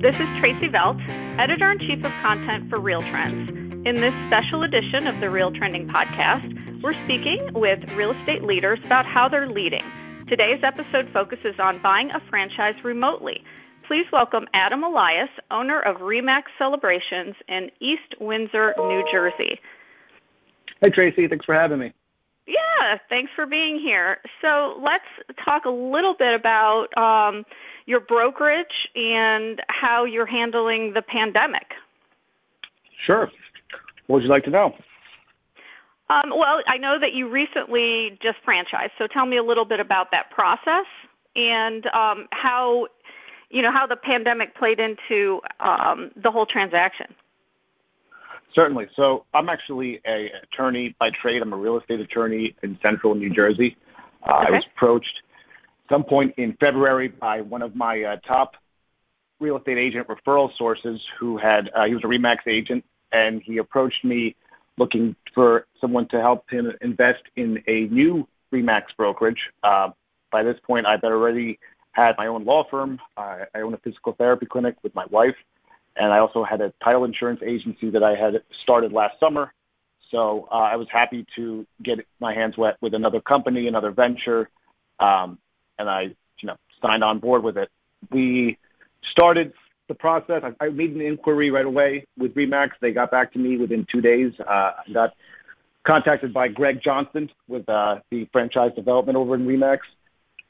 This is Tracy Velt, Editor in Chief of Content for Real Trends. In this special edition of the Real Trending Podcast, we're speaking with real estate leaders about how they're leading. Today's episode focuses on buying a franchise remotely. Please welcome Adam Elias, owner of Remax Celebrations in East Windsor, New Jersey. Hey, Tracy. Thanks for having me. Yeah, thanks for being here. So let's talk a little bit about um, your brokerage and how you're handling the pandemic. Sure. What would you like to know? Um, well, I know that you recently just franchised, so tell me a little bit about that process and um, how you know how the pandemic played into um, the whole transaction. Certainly. So I'm actually a attorney by trade. I'm a real estate attorney in central New Jersey. Uh, okay. I was approached some point in February by one of my uh, top real estate agent referral sources who had uh, he was a Remax agent and he approached me looking for someone to help him invest in a new Remax brokerage. Uh, by this point, I've already had my own law firm. I own a physical therapy clinic with my wife and I also had a title insurance agency that I had started last summer. So uh, I was happy to get my hands wet with another company, another venture, um, and I, you know, signed on board with it. We started the process. I, I made an inquiry right away with Remax. They got back to me within two days. Uh, I got contacted by Greg Johnston with uh, the franchise development over in Remax.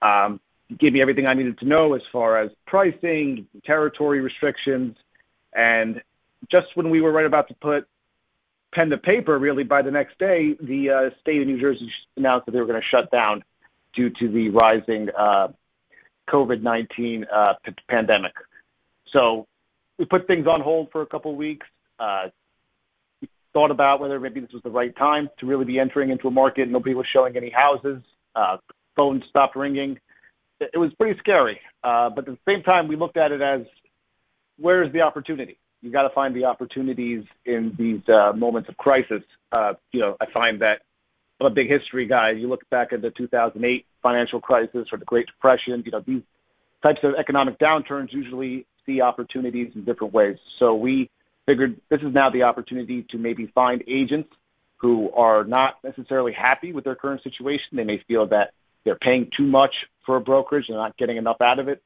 Um, gave me everything I needed to know as far as pricing, territory restrictions, and just when we were right about to put pen to paper, really by the next day, the uh, state of New Jersey announced that they were going to shut down due to the rising uh, COVID 19 uh, pandemic. So we put things on hold for a couple of weeks. Uh, we thought about whether maybe this was the right time to really be entering into a market. Nobody was showing any houses. Uh, phones stopped ringing. It, was pretty scary. Uh, but at the same time, we looked at it as where's the opportunity? You got to find the opportunities in these uh, moments of crisis. Uh, you know, I find that I'm a big history guy. You look back at the 2008 financial crisis or the Great Depression. You know, these types of economic downturns usually see opportunities in different ways. So we figured this is now the opportunity to maybe find agents who are not necessarily happy with their current situation. They may feel that they're paying too much for a brokerage and they're not getting enough out of it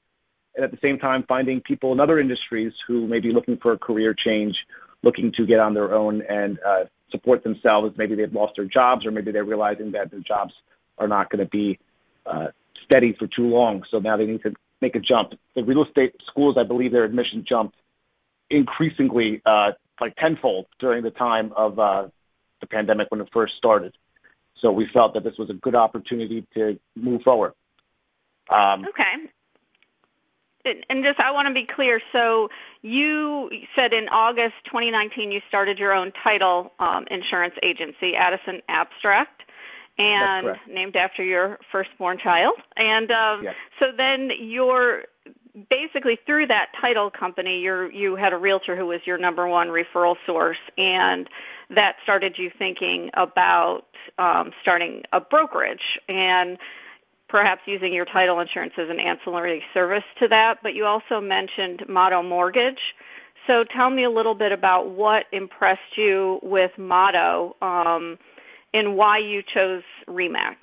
and at the same time finding people in other industries who may be looking for a career change, looking to get on their own and uh, support themselves. Maybe they've lost their jobs, or maybe they're realizing that their jobs are not going to be uh, steady for too long. So now they need to make a jump. The real estate schools, I believe, their admission jumped increasingly, uh, like tenfold during the time of uh, the pandemic when it first started. So we felt that this was a good opportunity to move forward. Um, okay and just I want to be clear. So you said in August 2019 you started your own title um, insurance agency, Addison Abstract, and named after your firstborn child. And um, yes. so then you're basically through that title company, you you had a realtor who was your number one referral source, and that started you thinking about um, starting a brokerage and perhaps using your title insurance as an ancillary service to that, but you also mentioned Motto Mortgage. So tell me a little bit about what impressed you with Motto um, and why you chose Remax.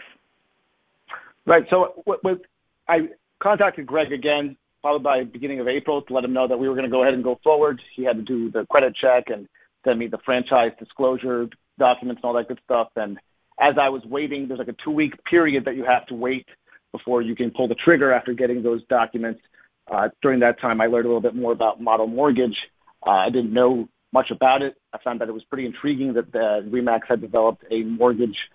Right. So what, what, I contacted Greg again, probably by beginning of April, to let him know that we were going to go ahead and go forward. He had to do the credit check and send me the franchise disclosure documents and all that good stuff. And as I was waiting, there's like a two week period that you have to wait before you can pull the trigger after getting those documents. Uh, during that time, I learned a little bit more about Motto Mortgage. Uh, I didn't know much about it. I found that it was pretty intriguing that the Remax had developed a mortgage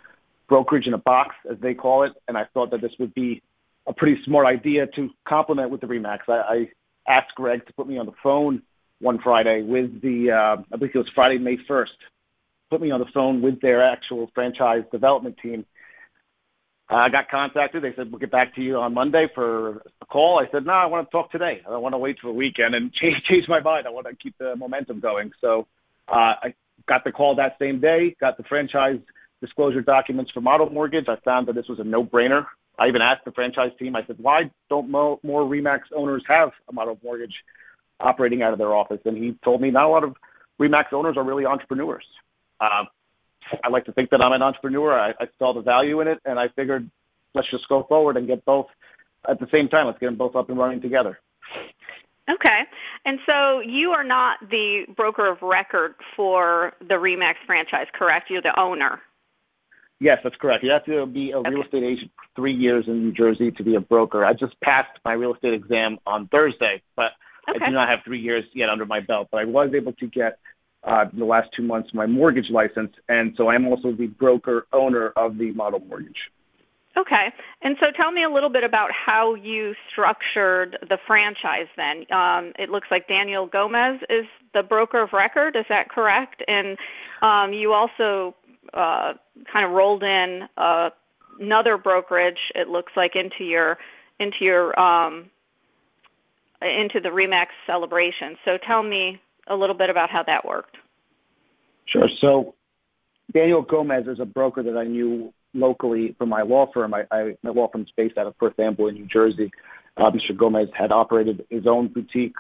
brokerage in a box, as they call it, and I thought that this would be a pretty smart idea to complement with the Remax. I, I asked Greg to put me on the phone one Friday with the, uh, I believe it was Friday, May 1st, put me on the phone with their actual franchise development team I got contacted. They said we'll get back to you on Monday for a call. I said no, I want to talk today. I don't want to wait till the weekend and change change my mind. I want to keep the momentum going. So uh, I got the call that same day. Got the franchise disclosure documents for Motto Mortgage. I found that this was a no-brainer. I even asked the franchise team. I said, why don't more, more Remax owners have a Motto Mortgage operating out of their office, and he told me not a lot of Remax owners are really entrepreneurs. Uh, I like to think that I'm an entrepreneur. I, I saw the value in it, and I figured let's just go forward and get both at the same time. Let's get them both up and running together. Okay. And so you are not the broker of record for the Remax franchise, correct? You're the owner. Yes, that's correct. You have to be a okay. real estate agent for three years in New Jersey to be a broker. I just passed my real estate exam on Thursday, but okay. I do not have three years yet under my belt. But I was able to get in the last two months my mortgage license, and so I'm also the broker owner of the Motto Mortgage. Okay. And so tell me a little bit about how you structured the franchise then. Um, it looks like Daniel Gomez is the broker of record. Is that correct? And um, you also uh, kind of rolled in uh, another brokerage, it looks like, into your into your um, into the Remax celebration. So tell me a little bit about how that worked. Sure. So Daniel Gomez is a broker that I knew locally from my law firm. I, I, my law firm is based out of Perth Amboy, New Jersey. Uh, Mr. Gomez had operated his own boutique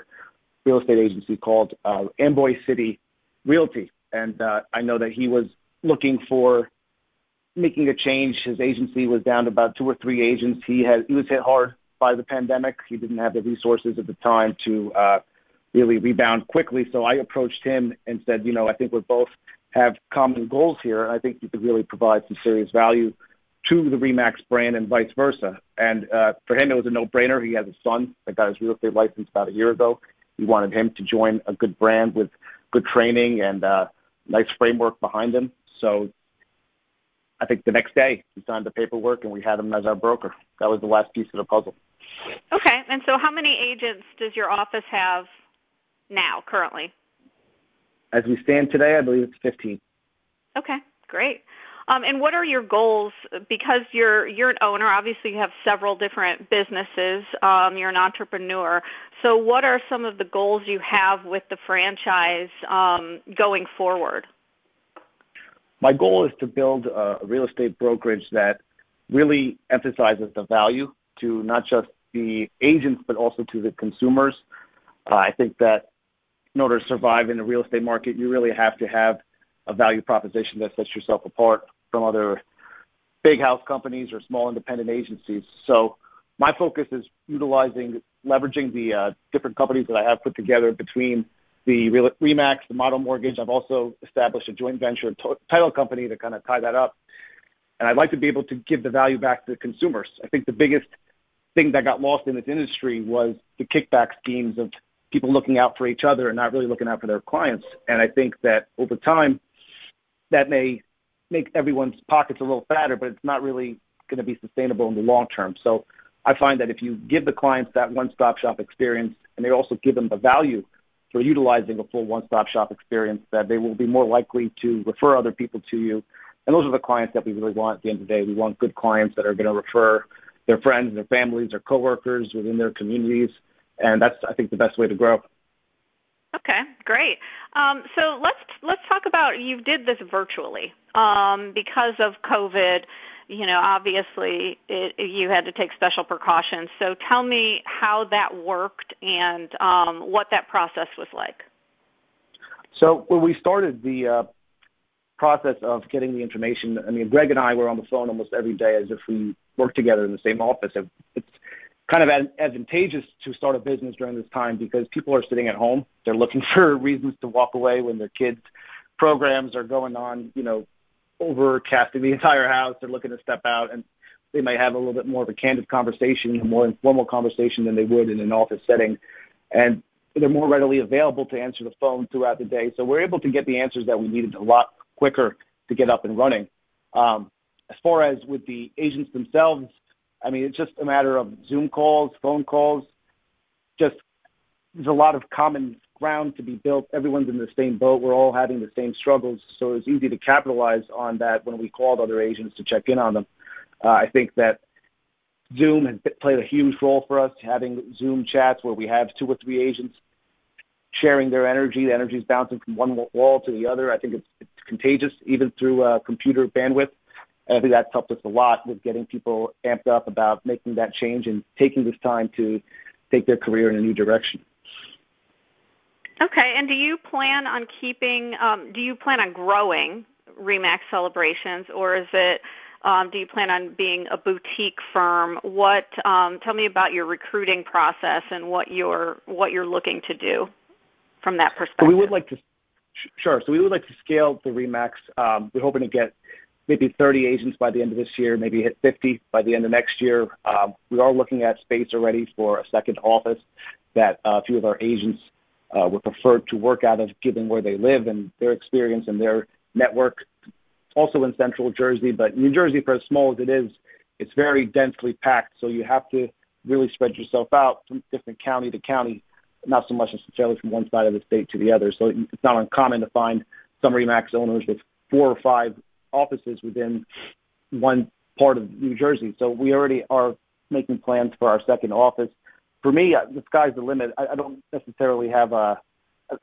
real estate agency called uh, Amboy City Realty, and uh, I know that he was looking for making a change. His agency was down to about two or three agents. He had he was hit hard by the pandemic. He didn't have the resources at the time to uh, really rebound quickly. So I approached him and said, you know, I think we're both have common goals here. and I think you could really provide some serious value to the Remax brand and vice versa. And uh, for him, it was a no-brainer. He has a son that got his real estate license about a year ago. He wanted him to join a good brand with good training and uh, nice framework behind him. So I think the next day he signed the paperwork and we had him as our broker. That was the last piece of the puzzle. Okay. And so how many agents does your office have now currently? As we stand today, I believe it's 15. Okay, great. Um, and what are your goals? Because you're you're an owner, obviously you have several different businesses. Um, you're an entrepreneur. So, what are some of the goals you have with the franchise um, going forward? My goal is to build a real estate brokerage that really emphasizes the value to not just the agents but also to the consumers. Uh, I think that in order to survive in the real estate market, you really have to have a value proposition that sets yourself apart from other big house companies or small independent agencies. So my focus is utilizing, leveraging the uh, different companies that I have put together between the Remax, the Motto Mortgage. I've also established a joint venture title company to kind of tie that up. And I'd like to be able to give the value back to the consumers. I think the biggest thing that got lost in this industry was the kickback schemes of people looking out for each other and not really looking out for their clients. And I think that over time, that may make everyone's pockets a little fatter, but it's not really going to be sustainable in the long term. So I find that if you give the clients that one-stop shop experience and they also give them the value for utilizing a full one-stop shop experience, that they will be more likely to refer other people to you. And those are the clients that we really want at the end of the day. We want good clients that are going to refer their friends, their families, their coworkers within their communities and that's I think the best way to grow. Okay, great. Um, so let's let's talk about you did this virtually um, because of COVID. You know, obviously it, you had to take special precautions. So tell me how that worked and um, what that process was like. So when we started the uh, process of getting the information, I mean, Greg and I were on the phone almost every day as if we worked together in the same office. It's kind of advantageous to start a business during this time because people are sitting at home. They're looking for reasons to walk away when their kids' programs are going on, you know, overcasting the entire house. They're looking to step out and they might have a little bit more of a candid conversation, a more informal conversation than they would in an office setting. And they're more readily available to answer the phone throughout the day. So we're able to get the answers that we needed a lot quicker to get up and running. Um, as far as with the agents themselves, I mean, it's just a matter of Zoom calls, phone calls. Just there's a lot of common ground to be built. Everyone's in the same boat. We're all having the same struggles, so it's easy to capitalize on that when we called other agents to check in on them. Uh, I think that Zoom has played a huge role for us, having Zoom chats where we have two or three agents sharing their energy. The energy is bouncing from one wall to the other. I think it's, it's contagious, even through uh, computer bandwidth. And I think that's helped us a lot with getting people amped up about making that change and taking this time to take their career in a new direction. Okay. And do you plan on keeping? Um, do you plan on growing Remax Celebrations, or is it? Um, do you plan on being a boutique firm? What? Um, tell me about your recruiting process and what you're what you're looking to do from that perspective. So we would like to. Sure. So we would like to scale the Remax. Um, we're hoping to get maybe 30 agents by the end of this year, maybe hit 50 by the end of next year. Um, we are looking at space already for a second office that uh, a few of our agents uh, would prefer to work out of, given where they live and their experience and their network. Also in central Jersey, but New Jersey, for as small as it is, it's very densely packed. So you have to really spread yourself out from different county to county, not so much necessarily from one side of the state to the other. So it's not uncommon to find some Remax owners with four or five offices within one part of New Jersey. So we already are making plans for our second office. For me, uh, the sky's the limit. I, I don't necessarily have a.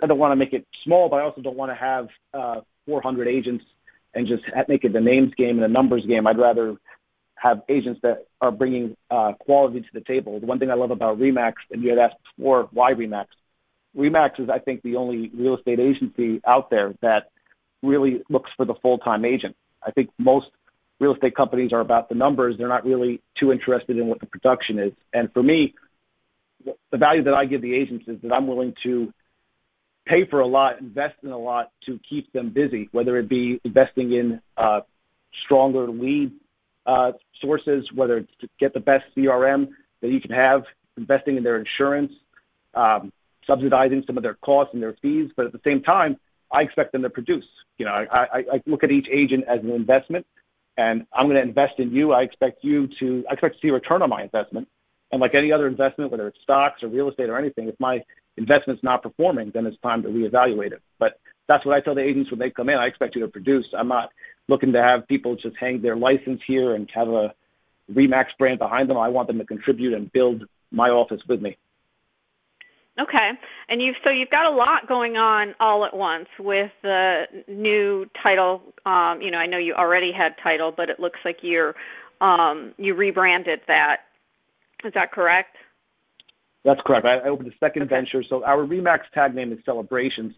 I don't want to make it small, but I also don't want to have uh, 400 agents and just make it a names game and a numbers game. I'd rather have agents that are bringing uh, quality to the table. The one thing I love about Remax, and you had asked before, why Remax? Remax is, I think, the only real estate agency out there that really looks for the full-time agent. I think most real estate companies are about the numbers. They're not really too interested in what the production is. And for me, the value that I give the agents is that I'm willing to pay for a lot, invest in a lot to keep them busy, whether it be investing in uh, stronger lead uh, sources, whether it's to get the best CRM that you can have, investing in their insurance, um, subsidizing some of their costs and their fees, but at the same time, I expect them to produce. You know, I, I, I look at each agent as an investment, and I'm going to invest in you. I expect you to, I expect to see a return on my investment. And like any other investment, whether it's stocks or real estate or anything, if my investment's not performing, then it's time to reevaluate it. But that's what I tell the agents when they come in. I expect you to produce. I'm not looking to have people just hang their license here and have a Remax brand behind them. I want them to contribute and build my office with me. Okay, and you've so you've got a lot going on all at once with the new title. Um, you know, I know you already had title, but it looks like you're um, you rebranded that. Is that correct? That's correct. I, I opened a second okay. venture. So our Remax tag name is Celebrations.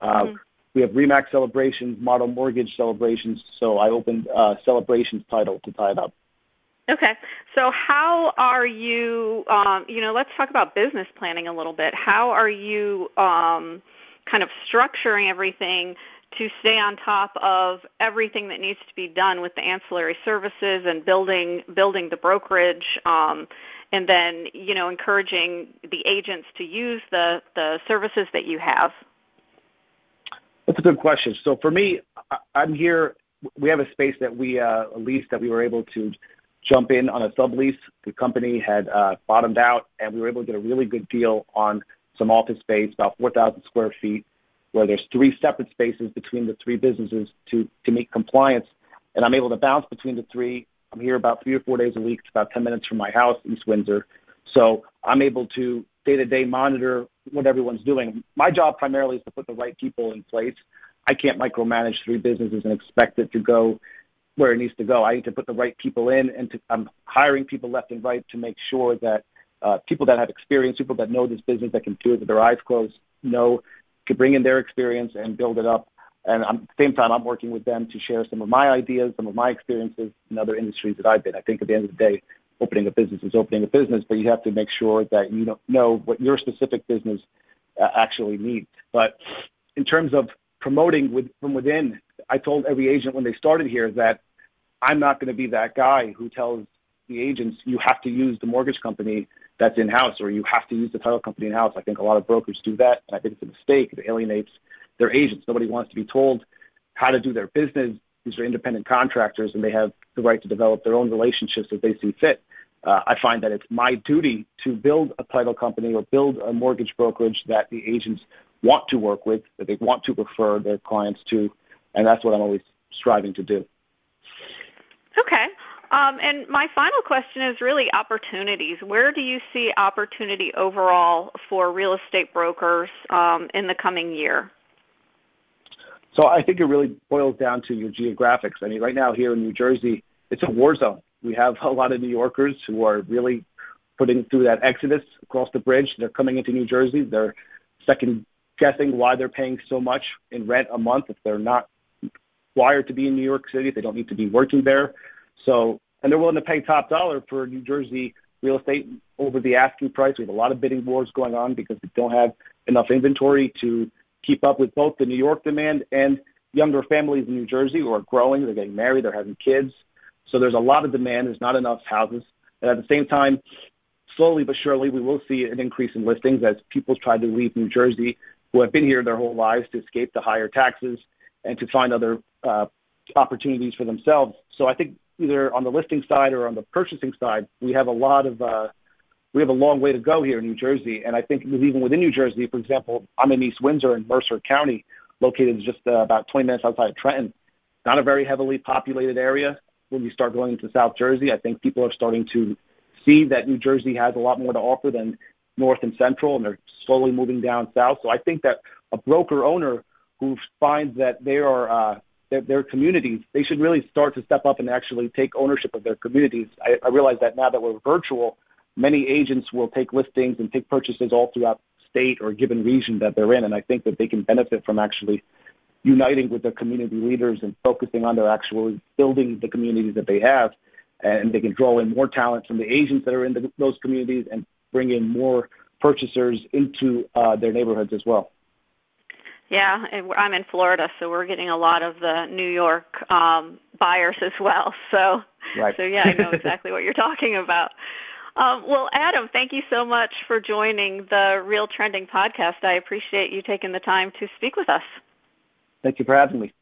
Uh, mm-hmm. We have Remax Celebrations, Motto Mortgage Celebrations. So I opened uh, Celebrations title to tie it up. Okay. So how are you, um, you know, let's talk about business planning a little bit. How are you um, kind of structuring everything to stay on top of everything that needs to be done with the ancillary services and building building the brokerage um, and then you know encouraging the agents to use the the services that you have that's a good question so for me i'm here we have a space that we uh, lease that we were able to jump in on a sublease. The company had uh, bottomed out, and we were able to get a really good deal on some office space, about 4,000 square feet, where there's three separate spaces between the three businesses to, to meet compliance. And I'm able to bounce between the three. I'm here about three or four days a week. It's about 10 minutes from my house, East Windsor. So I'm able to day to day monitor what everyone's doing. My job primarily is to put the right people in place. I can't micromanage three businesses and expect it to go where it needs to go. I need to put the right people in, and to, I'm hiring people left and right to make sure that uh, people that have experience, people that know this business, that can do it with their eyes closed, know can bring in their experience and build it up. And at the same time, I'm working with them to share some of my ideas, some of my experiences in other industries that I've been. I think at the end of the day, opening a business is opening a business, but you have to make sure that you know what your specific business uh, actually needs. But in terms of promoting with, from within, I told every agent when they started here that I'm not going to be that guy who tells the agents you have to use the mortgage company that's in house or you have to use the title company in house. I think a lot of brokers do that, and I think it's a mistake. It alienates their agents. Nobody wants to be told how to do their business. These are independent contractors, and they have the right to develop their own relationships as they see fit. Uh, I find that it's my duty to build a title company or build a mortgage brokerage that the agents want to work with, that they want to refer their clients to, and that's what I'm always striving to do. Okay. Um, and my final question is really opportunities. Where do you see opportunity overall for real estate brokers um, in the coming year? So I think it really boils down to your geographics. I mean, right now here in New Jersey, it's a war zone. We have a lot of New Yorkers who are really putting through that exodus across the bridge. They're coming into New Jersey. They're second guessing why they're paying so much in rent a month if they're not required to be in New York City, if they don't need to be working there. So, and they're willing to pay top dollar for New Jersey real estate over the asking price. We have a lot of bidding wars going on because we don't have enough inventory to keep up with both the New York demand and younger families in New Jersey who are growing. They're getting married, they're having kids. So there's a lot of demand. There's not enough houses. And at the same time, slowly but surely, we will see an increase in listings as people try to leave New Jersey who have been here their whole lives to escape the higher taxes and to find other uh, opportunities for themselves. So I think either on the listing side or on the purchasing side, we have a lot of uh, we have a long way to go here in New Jersey. And I think even within New Jersey, for example, I'm in East Windsor in Mercer County, located just uh, about 20 minutes outside of Trenton. Not a very heavily populated area. When you start going into South Jersey, I think people are starting to see that New Jersey has a lot more to offer than North and Central, and they're slowly moving down south. So I think that a broker owner who finds that they are uh, their, their communities, they should really start to step up and actually take ownership of their communities. I, I realize that now that we're virtual, many agents will take listings and take purchases all throughout state or given region that they're in, and I think that they can benefit from actually uniting with their community leaders and focusing on their actual building the communities that they have and they can draw in more talent from the agents that are in the, those communities and bring in more purchasers into uh, their neighborhoods as well. Yeah, I'm in Florida, so we're getting a lot of the New York um, buyers as well. So, right. so yeah, I know exactly what you're talking about. Um, well, Adam, thank you so much for joining the Real Trending podcast. I appreciate you taking the time to speak with us. Thank you for having me.